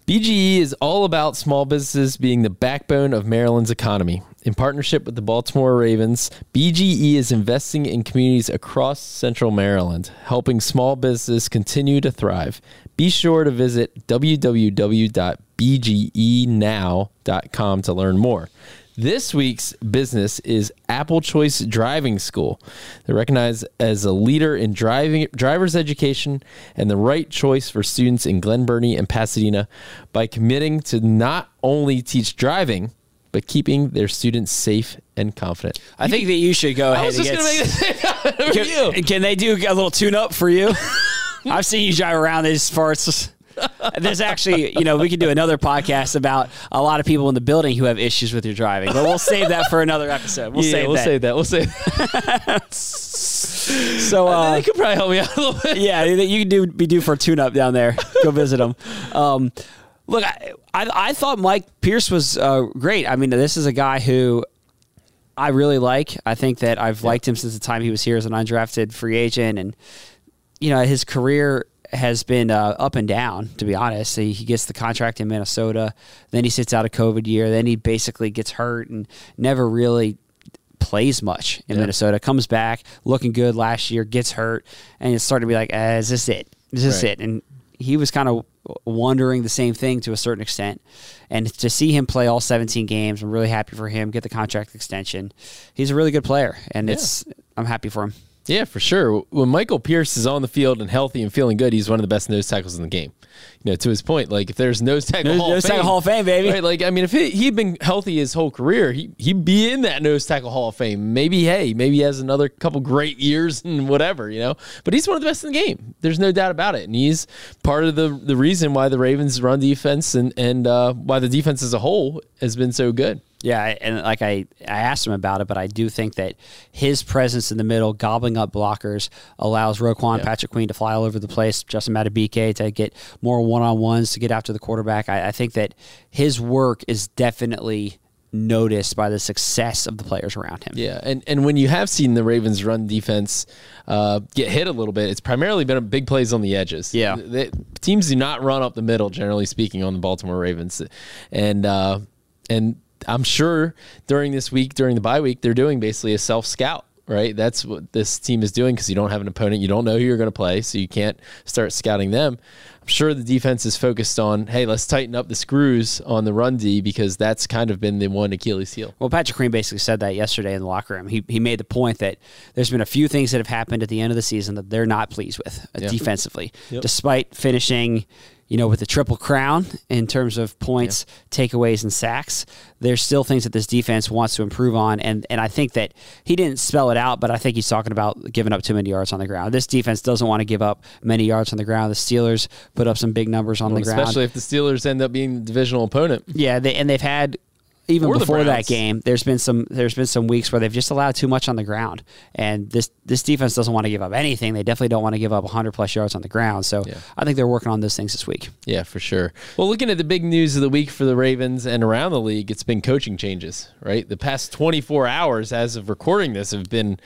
[SPEAKER 1] BGE is all about small businesses being the backbone of Maryland's economy. In partnership with the Baltimore Ravens, BGE is investing in communities across central Maryland, helping small businesses continue to thrive. Be sure to visit www.bgenow.com to learn more. This week's business is Apple Choice Driving School. They're recognized as a leader in driving driver's education and the right choice for students in Glen Burnie and Pasadena by committing to not only teach driving, but keeping their students safe and confident.
[SPEAKER 3] I think that you should go
[SPEAKER 1] I
[SPEAKER 3] ahead and
[SPEAKER 1] just
[SPEAKER 3] get.
[SPEAKER 1] going to make the same
[SPEAKER 3] can, can they do a little tune up for you? I've seen you drive around these parts. There's actually, you know, we could do another podcast about a lot of people in the building who have issues with your driving, but we'll save that for another episode. We'll
[SPEAKER 1] yeah,
[SPEAKER 3] save
[SPEAKER 1] we'll
[SPEAKER 3] that.
[SPEAKER 1] save that. We'll save that.
[SPEAKER 3] So, uh,
[SPEAKER 1] they could probably help me out a little bit.
[SPEAKER 3] yeah, you can do be due for a tune up down there. Go visit them. Um, look, I, I I thought Mike Pierce was uh, great. I mean, this is a guy who I really like. I think that I've liked him since the time he was here as an undrafted free agent, and you know his career has been uh, up and down. To be honest, he, he gets the contract in Minnesota, then he sits out a COVID year, then he basically gets hurt and never really plays much in
[SPEAKER 1] Yeah.
[SPEAKER 3] Minnesota. Comes back looking good last year, gets hurt, and it's starting to be like, uh, is this it? Is this
[SPEAKER 1] Right.
[SPEAKER 3] it? And he was kind of wondering the same thing to a certain extent. And to see him play all 17 games, I'm really happy for him. Get the contract extension. He's a really good player, and it's I'm happy for him.
[SPEAKER 1] Yeah, for sure. When Michael Pierce is on the field and healthy and feeling good, he's one of the best nose tackles in the game. You know, to his point, like if there's nose tackle
[SPEAKER 3] Nose-
[SPEAKER 1] Hall
[SPEAKER 3] nose
[SPEAKER 1] of
[SPEAKER 3] tackle
[SPEAKER 1] Fame,
[SPEAKER 3] Hall of Fame, baby.
[SPEAKER 1] Right? Like I mean, if he, he'd been healthy his whole career, he he'd be in that nose tackle Hall of Fame. Maybe hey, maybe he has another couple great years and whatever, you know. But he's one of the best in the game. There's no doubt about it, and he's part of the the reason why the Ravens run defense and and uh, why the defense as a whole has been so good.
[SPEAKER 3] Yeah, and like I, I asked him about it, but I do think that his presence in the middle, gobbling up blockers, allows Roquan Patrick Queen to fly all over the place, Justin Madubuike to get more one on ones, to get after the quarterback. I, I think that his work is definitely noticed by the success of the players around him.
[SPEAKER 1] Yeah, and and when you have seen the Ravens run defense uh, get hit a little bit, it's primarily been a big plays on the edges.
[SPEAKER 3] Yeah.
[SPEAKER 1] They- teams do not run up the middle, generally speaking, on the Baltimore Ravens, and uh, and I'm sure during this week, during the bye week, they're doing basically a self scout. Right, that's what this team is doing because you don't have an opponent, you don't know who you're going to play, so you can't start scouting them. I'm sure the defense is focused on, hey, let's tighten up the screws on the run D because that's kind of been the one Achilles heel.
[SPEAKER 3] Well, Patrick Queen basically said that yesterday in the locker room. He, he made the point that there's been a few things that have happened at the end of the season that they're not pleased with uh, defensively,
[SPEAKER 1] Yep.
[SPEAKER 3] despite finishing, you know, with the triple crown in terms of points, takeaways, and sacks. There's still things that this defense wants to improve on, and and I think that he didn't spell it out, but I think he's talking about giving up too many yards on the ground. This defense doesn't want to give up many yards on the ground. The Steelers put up some big numbers on
[SPEAKER 1] Well,
[SPEAKER 3] the ground.
[SPEAKER 1] especially if the Steelers end up being the divisional opponent.
[SPEAKER 3] Yeah, they, and they've had even
[SPEAKER 1] Or
[SPEAKER 3] before that game. There's been some there's been some weeks where they've just allowed too much on the ground, and this this defense doesn't want to give up anything. They definitely don't want to give up 100 plus yards on the ground. So I think they're working on those things this week.
[SPEAKER 1] Yeah, for sure. Well, looking at the big news of the week for the Ravens and around the league, it's been coaching changes, right? The past 24 hours as of recording this have been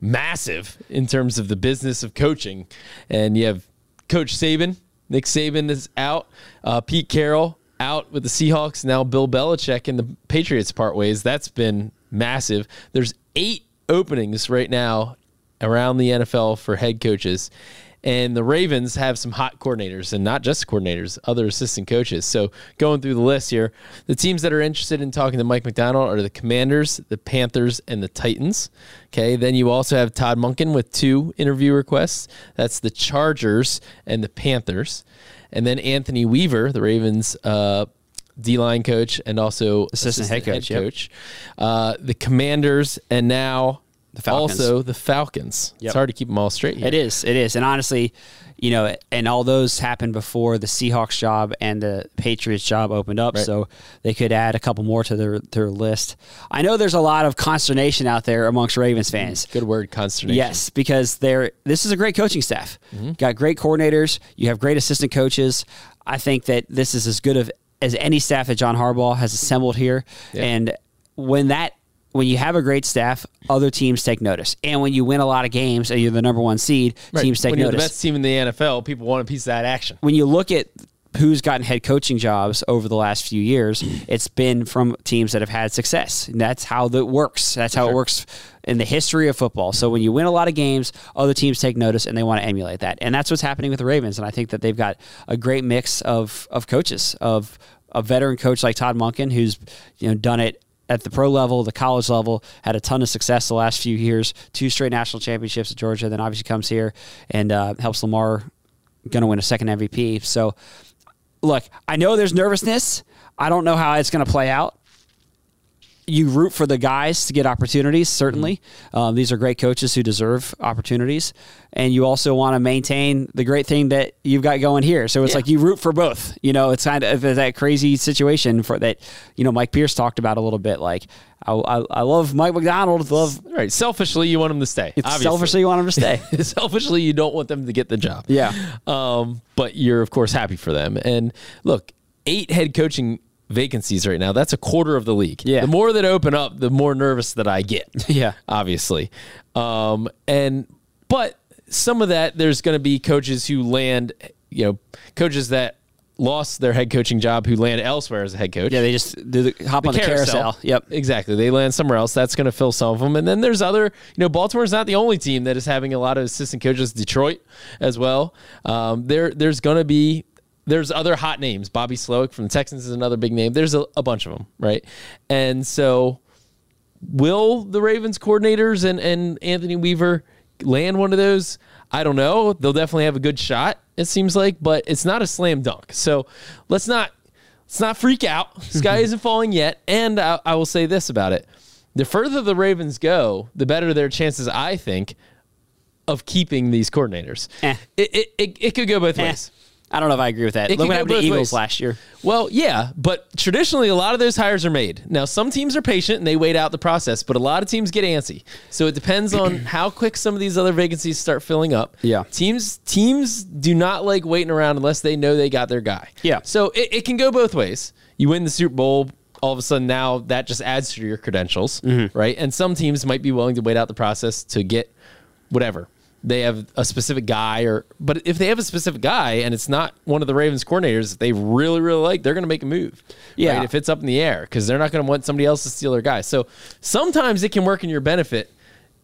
[SPEAKER 1] massive in terms of the business of coaching. And you have Coach Saban, Nick Saban is out, uh, Pete Carroll out with the Seahawks, now Bill Belichick and the Patriots part ways. That's been massive. There's eight openings right now around the NFL for head coaches. And the Ravens have some hot coordinators, and not just coordinators, other assistant coaches. So, going through the list here, the teams that are interested in talking to Mike Macdonald are the Commanders, the Panthers, and the Titans. Okay. Then you also have Todd Monken with two interview requests. That's the Chargers and the Panthers. And then Anthony Weaver, the Ravens uh, D line coach and also
[SPEAKER 3] Assistant head coach, yep.
[SPEAKER 1] coach. Uh, the Commanders, and now
[SPEAKER 3] The Falcons.
[SPEAKER 1] also the Falcons.
[SPEAKER 3] Yep.
[SPEAKER 1] It's hard to keep them all straight here.
[SPEAKER 3] It is, it is, and honestly, you know, and all those happened before the Seahawks job and the Patriots job opened up,
[SPEAKER 1] Right.
[SPEAKER 3] so they could add a couple more to their their list. I know there's a lot of consternation out there amongst Ravens mm-hmm. fans.
[SPEAKER 1] Good word, consternation.
[SPEAKER 3] Yes, because they're this is a great coaching staff. Mm-hmm. Got great coordinators. You have great assistant coaches. I think that this is as good of as any staff that John Harbaugh has assembled here. And when that when you have a great staff, other teams take notice, and when you win a lot of games and you're the number one seed,
[SPEAKER 1] Right.
[SPEAKER 3] teams take
[SPEAKER 1] when you're the best team in the NFL, people want a piece of that action.
[SPEAKER 3] when you look at who's gotten head coaching jobs over the last few years, it's been from teams that have had success. And that's how that works. That's how it works in the history of football. So when you win a lot of games, other teams take notice and they want to emulate that. And that's what's happening with the Ravens. And I think that they've got a great mix of of coaches, of a veteran coach like Todd Monken, who's you know done it at the pro level, the college level, had a ton of success the last few years. Two straight national championships at Georgia, then obviously comes here and uh, helps Lamar going to win a second MVP. So, look, I know there's nervousness. I don't know how it's going to play out. You root for the guys to get opportunities, certainly. Um, these are great coaches who deserve opportunities. And you also want to maintain the great thing that you've got going here. So it's like you root for both. You know, it's kind of that crazy situation for that, you know, Mike Pierce talked about a little bit. Like, I, I, I love Mike Macdonald. Love
[SPEAKER 1] right. selfishly, you want them to stay.
[SPEAKER 3] it's selfishly you want him to stay.
[SPEAKER 1] selfishly, you don't want them to get the job.
[SPEAKER 3] Yeah.
[SPEAKER 1] Um, but you're of course happy for them. And look, eight head coaching vacancies right now. That's a quarter of the league.
[SPEAKER 3] Yeah.
[SPEAKER 1] The more that open up, the more nervous that I get.
[SPEAKER 3] Yeah.
[SPEAKER 1] Obviously. Um, and but some of that there's going to be coaches who land, you know, coaches that lost their head coaching job who land elsewhere as a head coach.
[SPEAKER 3] yeah, they just do the, hop on the carousel. Yep.
[SPEAKER 1] Exactly. They land somewhere else. That's going to fill some of them. And then there's other, you know, Baltimore's not the only team that is having a lot of assistant coaches. Detroit as well. Um, there, there's going to be, there's other hot names. Bobby Slowik from the Texans is another big name. There's a, a bunch of them, right? And so, will the Ravens coordinators and, and Anthony Weaver land one of those? I don't know. They'll definitely have a good shot, it seems like, but it's not a slam dunk. So let's not let's not freak out. Sky isn't falling yet. And I, I will say this about it. The further the Ravens go, the better their chances, I think, of keeping these coordinators.
[SPEAKER 3] Eh.
[SPEAKER 1] It, it, it, it could go both
[SPEAKER 3] Eh.
[SPEAKER 1] ways.
[SPEAKER 3] I don't know if I agree with that.
[SPEAKER 1] It
[SPEAKER 3] Look what happened to Eagles
[SPEAKER 1] ways.
[SPEAKER 3] last year.
[SPEAKER 1] Well, yeah, but traditionally a lot of those hires are made. Now, some teams are patient and they wait out the process, but a lot of teams get antsy. So it depends on how quick some of these other vacancies start filling up.
[SPEAKER 3] Yeah.
[SPEAKER 1] Teams teams do not like waiting around unless they know they got their guy.
[SPEAKER 3] Yeah.
[SPEAKER 1] So it, it can go both ways. You win the Super Bowl, all of a sudden now that just adds to your credentials,
[SPEAKER 3] Mm-hmm.
[SPEAKER 1] right? And some teams might be willing to wait out the process to get whatever. They have a specific guy or but if they have a specific guy and it's not one of the Ravens coordinators that they really really like, they're going to make a move.
[SPEAKER 3] Yeah.
[SPEAKER 1] right? if it's up in the air because they're not going to want somebody else to steal their guy. So sometimes it can work in your benefit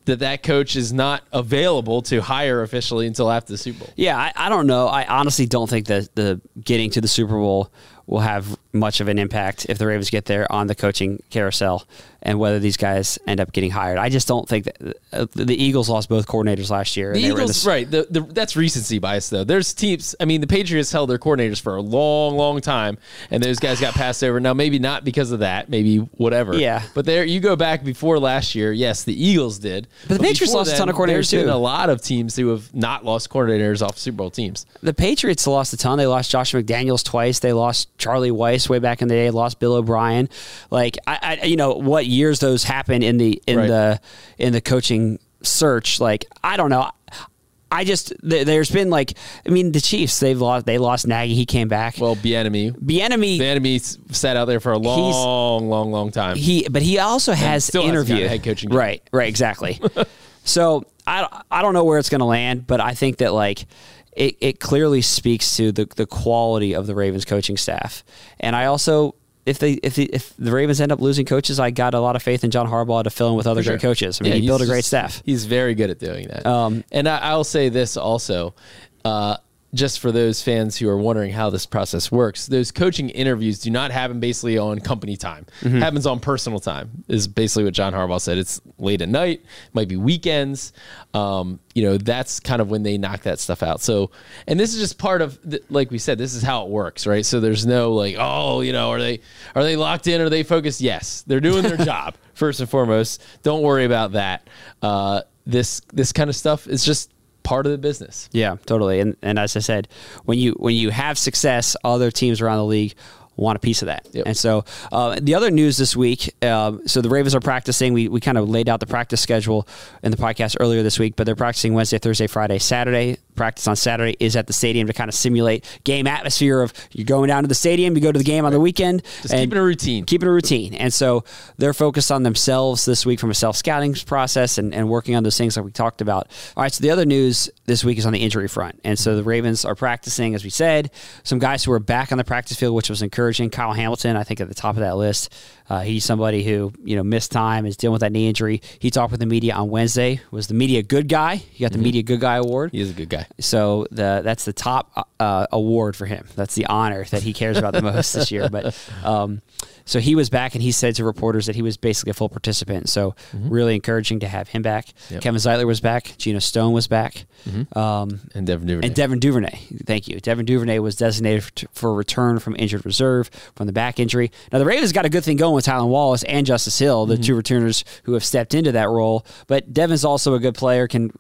[SPEAKER 1] that that coach is not available to hire officially until after the Super Bowl.
[SPEAKER 3] Yeah, I, I don't know. I honestly don't think that the getting to the Super Bowl will have much of an impact if the Ravens get there on the coaching carousel and whether these guys end up getting hired. I just don't think that uh, the Eagles lost both coordinators last year.
[SPEAKER 1] The
[SPEAKER 3] and they were in
[SPEAKER 1] Eagles, right? The, the that's recency bias, though. There's teams. I mean, the Patriots held their coordinators for a long, long time, and those guys got passed over. Now, maybe not because of that. Maybe whatever.
[SPEAKER 3] Yeah.
[SPEAKER 1] But there, you go back before last year. Yes, the Eagles did.
[SPEAKER 3] But the Patriots lost a ton of coordinators,
[SPEAKER 1] there's been
[SPEAKER 3] too.
[SPEAKER 1] a lot of teams who have not lost coordinators off Super Bowl teams.
[SPEAKER 3] The Patriots lost a ton. They lost Josh McDaniels twice. They lost Charlie Weis way back in the day. Lost Bill O'Brien. Like I, I you know, what years those happened in the in
[SPEAKER 1] Right.
[SPEAKER 3] the in the coaching search. Like I don't know. I just th- there's been like I mean the Chiefs they've lost they lost Nagy he came back
[SPEAKER 1] Well,
[SPEAKER 3] Bieniemy,
[SPEAKER 1] Bieniemy Bieniemy sat out there for a long, long, long time.
[SPEAKER 3] he but he also has
[SPEAKER 1] still hasn't
[SPEAKER 3] interviewed
[SPEAKER 1] head coaching job.
[SPEAKER 3] right right exactly so I, I don't know where it's going to land but I think that like it, it clearly speaks to the, the quality of the Ravens coaching staff. And I also if they if the, if the Ravens end up losing coaches I got a lot of faith in John Harbaugh to fill in with other
[SPEAKER 1] For
[SPEAKER 3] great coaches. I mean
[SPEAKER 1] Yeah,
[SPEAKER 3] he built a great staff.
[SPEAKER 1] He's very good at doing that.
[SPEAKER 3] Um,
[SPEAKER 1] and I, I'll say this also, uh, just for those fans who are wondering how this process works, those coaching interviews do not happen basically on company time.
[SPEAKER 3] Mm-hmm.
[SPEAKER 1] Happens on personal time is basically what John Harbaugh said. It's late at night, might be weekends. Um, you know, that's kind of when they knock that stuff out. So, and this is just part of, the, like we said, this is how it works, right? So there's no like, oh, you know, are they are they locked in? Are they focused? Yes, they're doing their job first and foremost. Don't worry about that. Uh, this this kind of stuff is just part of the business.
[SPEAKER 3] Yeah, totally. And and as I said, when you when you have success, other teams around the league want a piece of that.
[SPEAKER 1] Yep.
[SPEAKER 3] And so uh, the other news this week, um, so the Ravens are practicing. We, we kind of laid out the practice schedule in the podcast earlier this week, but they're practicing Wednesday, Thursday, Friday, Saturday. Practice on Saturday is at the stadium to kind of simulate game atmosphere of you're going down to the stadium, you go to the game on the weekend.
[SPEAKER 1] Just keeping a routine.
[SPEAKER 3] Keeping a routine. And so they're focused on themselves this week from a self scouting process and, and working on those things like we talked about. All right, so the other news this week is on the injury front. And so the Ravens are practicing, as we said, some guys who are back on the practice field, which was encouraging. Kyle Hamilton, I think, at the top of that list. Uh, he's somebody who you know missed time, is dealing with that knee injury. He talked with the media on Wednesday. Was the media good guy? He got the media good guy award.
[SPEAKER 1] He is a good guy.
[SPEAKER 3] So the that's the top uh, award for him. That's the honor that he cares about the most this year. But um, so he was back, and he said to reporters that he was basically a full participant. So mm-hmm. really encouraging to have him back.
[SPEAKER 1] Yep.
[SPEAKER 3] Kevin Zeitler was back. Geno Stone was back. Mm-hmm. Um,
[SPEAKER 1] And Devin Duvernay.
[SPEAKER 3] and Devin Duvernay, thank you. Devin Duvernay was designated for, for return from injured reserve from the back injury. Now the Ravens got a good thing going with Tylan Wallace and Justice Hill, the mm-hmm. two returners who have stepped into that role. But Devin's also a good player, can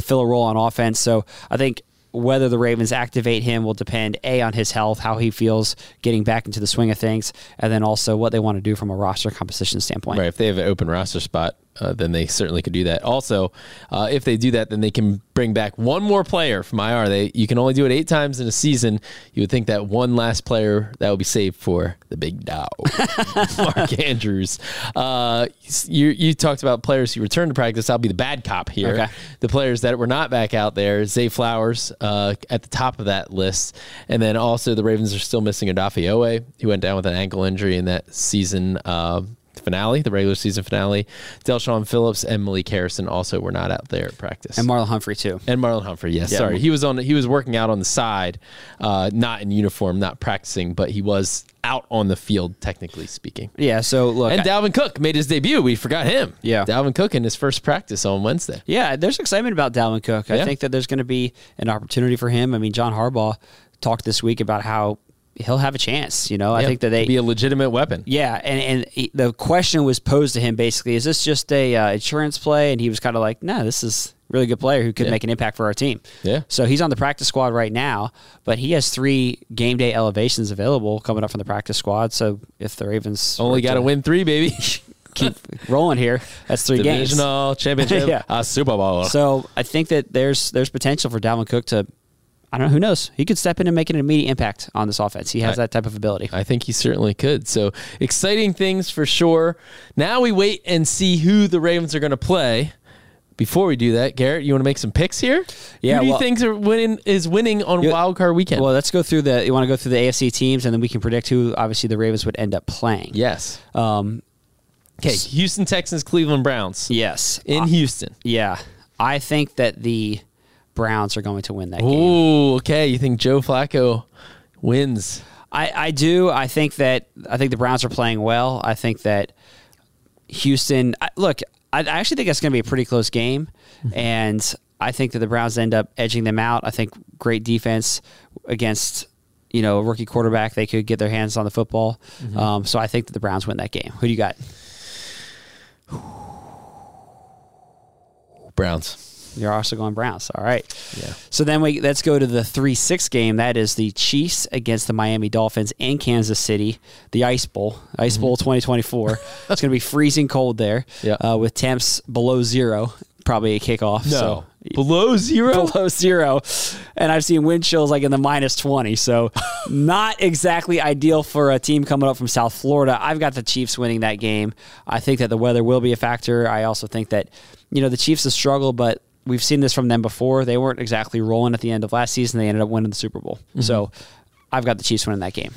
[SPEAKER 3] fill a role on offense. So I think whether the Ravens activate him will depend a on his health, how he feels getting back into the swing of things, and then also what they want to do from a roster composition standpoint.
[SPEAKER 1] Right. If they have an open roster spot, uh, then they certainly could do that. Also, uh, if they do that, then they can bring back one more player from IR. They you can only do it eight times in a season. You would think that one last player that will be saved for the big dog, Mark Andrews. Uh, you you talked about players who returned to practice. I'll be the bad cop here.
[SPEAKER 3] Okay.
[SPEAKER 1] The players that were not back out there, Zay Flowers uh, at the top of that list, and then also the Ravens are still missing Odafe Oweh, who went down with an ankle injury in that season. Uh, Finale, the regular season finale. Del'Shawn Phillips and Malik Harrison also were not out there at practice.
[SPEAKER 3] And Marlon Humphrey too.
[SPEAKER 1] And Marlon Humphrey, yes.
[SPEAKER 3] Yeah.
[SPEAKER 1] Sorry, he was on. He was working out on the side, uh, not in uniform, not practicing, but he was out on the field, technically speaking.
[SPEAKER 3] Yeah. So look,
[SPEAKER 1] And
[SPEAKER 3] I-
[SPEAKER 1] Dalvin Cook made his debut. We forgot him.
[SPEAKER 3] Yeah.
[SPEAKER 1] Dalvin Cook in his first practice on Wednesday.
[SPEAKER 3] Yeah, there's excitement about Dalvin Cook. I
[SPEAKER 1] Yeah.
[SPEAKER 3] think that there's going to be an opportunity for him. I mean, John Harbaugh talked this week about how he'll have a chance. You know, I think that they
[SPEAKER 1] be a legitimate weapon.
[SPEAKER 3] Yeah, and and he, the question was posed to him basically: Is this just a uh, insurance play? And he was kind of like, No, this is really good player who could
[SPEAKER 1] Yeah.
[SPEAKER 3] make an impact for our team.
[SPEAKER 1] Yeah.
[SPEAKER 3] So he's on the practice squad right now, but he has three game day elevations available coming up from the practice squad. So if the Ravens
[SPEAKER 1] Only got to win three, baby.
[SPEAKER 3] keep rolling here, that's three games.
[SPEAKER 1] Divisional championship,
[SPEAKER 3] Yeah.
[SPEAKER 1] uh, Super Bowl.
[SPEAKER 3] So I think that there's there's potential for Dalvin Cook to, I don't know, who knows? He could step in and make an immediate impact on this offense. He has
[SPEAKER 1] I-
[SPEAKER 3] that type of ability.
[SPEAKER 1] I think he certainly could. So exciting things for sure. Now we wait and see who the Ravens are going to play. Before we do that, Garrett, you want to make some picks here?
[SPEAKER 3] Yeah,
[SPEAKER 1] Who do you
[SPEAKER 3] well-
[SPEAKER 1] think are winning is winning on
[SPEAKER 3] You-
[SPEAKER 1] Wild Card Weekend?
[SPEAKER 3] Well, let's go through the. You want to go through the AFC teams, and then we can predict who obviously the Ravens would end up playing.
[SPEAKER 1] yes.
[SPEAKER 3] Um.
[SPEAKER 1] Okay. Houston Texans, Cleveland Browns
[SPEAKER 3] Yes.
[SPEAKER 1] in
[SPEAKER 3] Uh,
[SPEAKER 1] Houston.
[SPEAKER 3] yeah. I think that the Browns are going to win that game.
[SPEAKER 1] Ooh, okay. You think Joe Flacco wins?
[SPEAKER 3] I, I do. I think that I think the Browns are playing well. I think that Houston. I, look, I, I actually think it's going to be a pretty close game, and I think that the Browns end up edging them out. I think great defense against you know a rookie quarterback. They could get their hands on the football. Um, so I think that the Browns win that game. Who do you got?
[SPEAKER 1] Browns.
[SPEAKER 3] You're also going Browns. All right.
[SPEAKER 1] Yeah.
[SPEAKER 3] So then we let's go to the three six game. That is the Chiefs against the Miami Dolphins in Kansas City, the Ice Bowl, Ice Bowl 2024. it's going to be freezing cold there.
[SPEAKER 1] Yeah.
[SPEAKER 3] Uh, with temps below zero, probably a kickoff. So
[SPEAKER 1] Below zero?
[SPEAKER 3] below zero, and I've seen wind chills like in the minus 20. So not exactly ideal for a team coming up from South Florida. I've got the Chiefs winning that game. I think that the weather will be a factor. I also think that you know the Chiefs have struggled, but we've seen this from them before. They weren't exactly rolling at the end of last season. They ended up winning the Super Bowl. So I've got the Chiefs winning that game.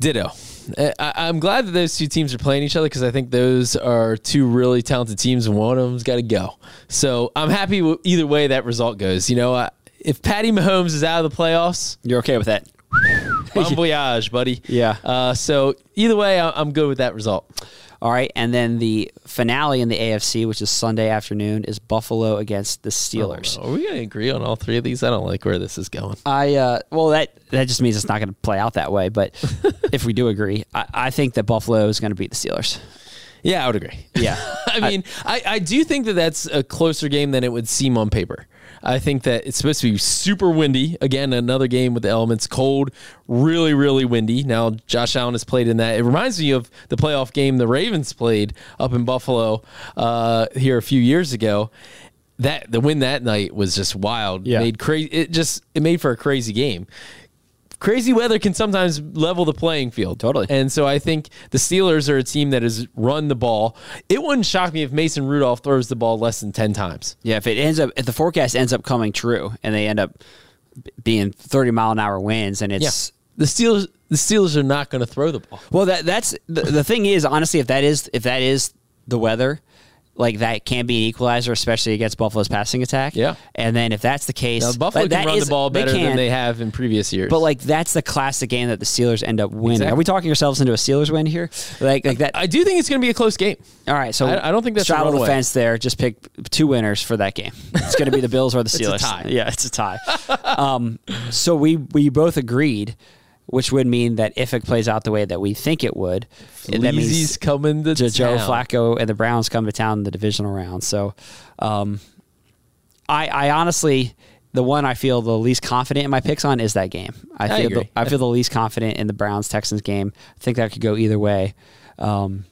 [SPEAKER 1] Ditto. Uh, I, I'm glad that those two teams are playing each other because I think those are two really talented teams, and one of them's got to go. So I'm happy with either way that result goes. You know, uh, if Patty Mahomes is out of the playoffs,
[SPEAKER 3] You're okay with that?
[SPEAKER 1] bon voyage, buddy.
[SPEAKER 3] Yeah.
[SPEAKER 1] Uh, so either way, I- I'm good with that result.
[SPEAKER 3] All right, and then the finale in the AFC, which is Sunday afternoon, is Buffalo against the Steelers.
[SPEAKER 1] Are we going to agree on all three of these? I don't like where this is going.
[SPEAKER 3] I uh, well that that just means it's not going to play out that way. But if we do agree, I, I think that Buffalo is going to beat the Steelers.
[SPEAKER 1] Yeah, I would agree.
[SPEAKER 3] Yeah,
[SPEAKER 1] I mean, I, I do think that that's a closer game than it would seem on paper. I think that it's supposed to be super windy. Again, another game with the elements cold, really, really windy. Now, Josh Allen has played in that. It reminds me of the playoff game the Ravens played up in Buffalo uh, here a few years ago. that the win that night was just wild.
[SPEAKER 3] Yeah.
[SPEAKER 1] Made crazy. It just it made for a crazy game. Crazy weather can sometimes level the playing field.
[SPEAKER 3] Totally.
[SPEAKER 1] And so I think the Steelers are a team that has run the ball. It wouldn't shock me if Mason Rudolph throws the ball less than 10 times.
[SPEAKER 3] Yeah, if it ends up if the forecast ends up coming true and they end up being 30 mile an hour winds and it's
[SPEAKER 1] The Steelers the Steelers are not going to throw the ball.
[SPEAKER 3] Well, that that's the, the thing is honestly if that is if that is the weather, like that can be an equalizer, especially against Buffalo's passing attack.
[SPEAKER 1] Yeah.
[SPEAKER 3] and then if that's the case,
[SPEAKER 1] Now, Buffalo
[SPEAKER 3] like,
[SPEAKER 1] can run
[SPEAKER 3] is-
[SPEAKER 1] the ball
[SPEAKER 3] they
[SPEAKER 1] better
[SPEAKER 3] can,
[SPEAKER 1] than they have in previous years.
[SPEAKER 3] But like that's the classic game that the Steelers end up winning.
[SPEAKER 1] Exactly.
[SPEAKER 3] Are we talking ourselves into a Steelers win here? Like like that.
[SPEAKER 1] I do think it's going to be a close game.
[SPEAKER 3] All right, so
[SPEAKER 1] I- I don't think that's a
[SPEAKER 3] straddle the fence there. Just pick two winners for that game. It's going to be the Bills or the
[SPEAKER 1] a
[SPEAKER 3] Steelers.
[SPEAKER 1] tie.
[SPEAKER 3] Yeah, it's a tie. um, so we we both agreed, which would mean that if it plays out the way that we think it would, that means
[SPEAKER 1] coming to
[SPEAKER 3] Joe
[SPEAKER 1] town.
[SPEAKER 3] Flacco and the Browns come to town in the divisional round. So, um, I, I honestly, the one I feel the least confident in my picks on is that game. I,
[SPEAKER 1] I
[SPEAKER 3] feel the. I feel the least confident in the Browns Texans game. I think that could go either way. Um,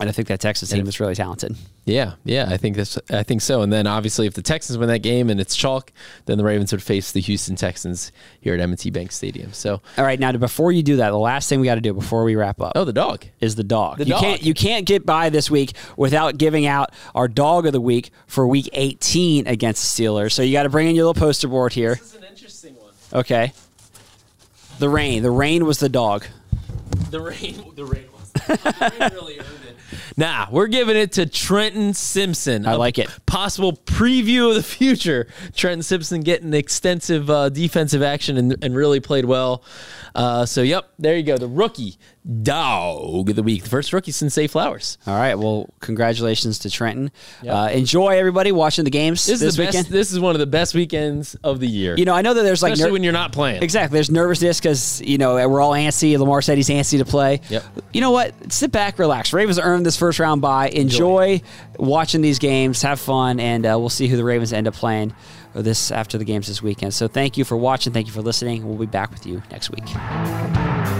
[SPEAKER 3] and I think that Texas team is really talented.
[SPEAKER 1] Yeah, yeah, I think that's I think so. And then obviously, if the Texans win that game and it's chalk, then the Ravens would face the Houston Texans here at M&T Bank Stadium. So,
[SPEAKER 3] All right, now before you do that, the last thing we got to do before we wrap up
[SPEAKER 1] oh, the dog.
[SPEAKER 3] is the dog.
[SPEAKER 1] The
[SPEAKER 3] you
[SPEAKER 1] dog.
[SPEAKER 3] can't you can't get by this week without giving out our dog of the week for week 18 against the Steelers. So you got to bring in your little poster board here.
[SPEAKER 1] This is an interesting one.
[SPEAKER 3] Okay. The rain. The rain was the dog.
[SPEAKER 1] The rain, the rain was. The rain really. Nah, we're giving it to Trenton Simpson.
[SPEAKER 3] I like it.
[SPEAKER 1] Possible preview of the future. Trenton Simpson getting extensive uh, defensive action and, and really played well. Uh, so, yep, there you go. The rookie dog of the week. The first rookie since Zay Flowers.
[SPEAKER 3] All right. Well, congratulations to Trenton. Uh, enjoy everybody watching the games
[SPEAKER 1] This,
[SPEAKER 3] this,
[SPEAKER 1] is the
[SPEAKER 3] weekend.
[SPEAKER 1] best. This is one of the best weekends of the year.
[SPEAKER 3] you know, I know that there's like
[SPEAKER 1] especially
[SPEAKER 3] ner-
[SPEAKER 1] when you're not playing.
[SPEAKER 3] Exactly. There's nervousness because, you know, we're all antsy. Lamar said he's antsy to play.
[SPEAKER 1] Yep.
[SPEAKER 3] You know what? Sit back, relax. Ravens earned this first round bye. Enjoy, watching these games. Have fun. And uh, we'll see who the Ravens end up playing this after the games this weekend. So thank you for watching. Thank you for listening. We'll be back with you next week.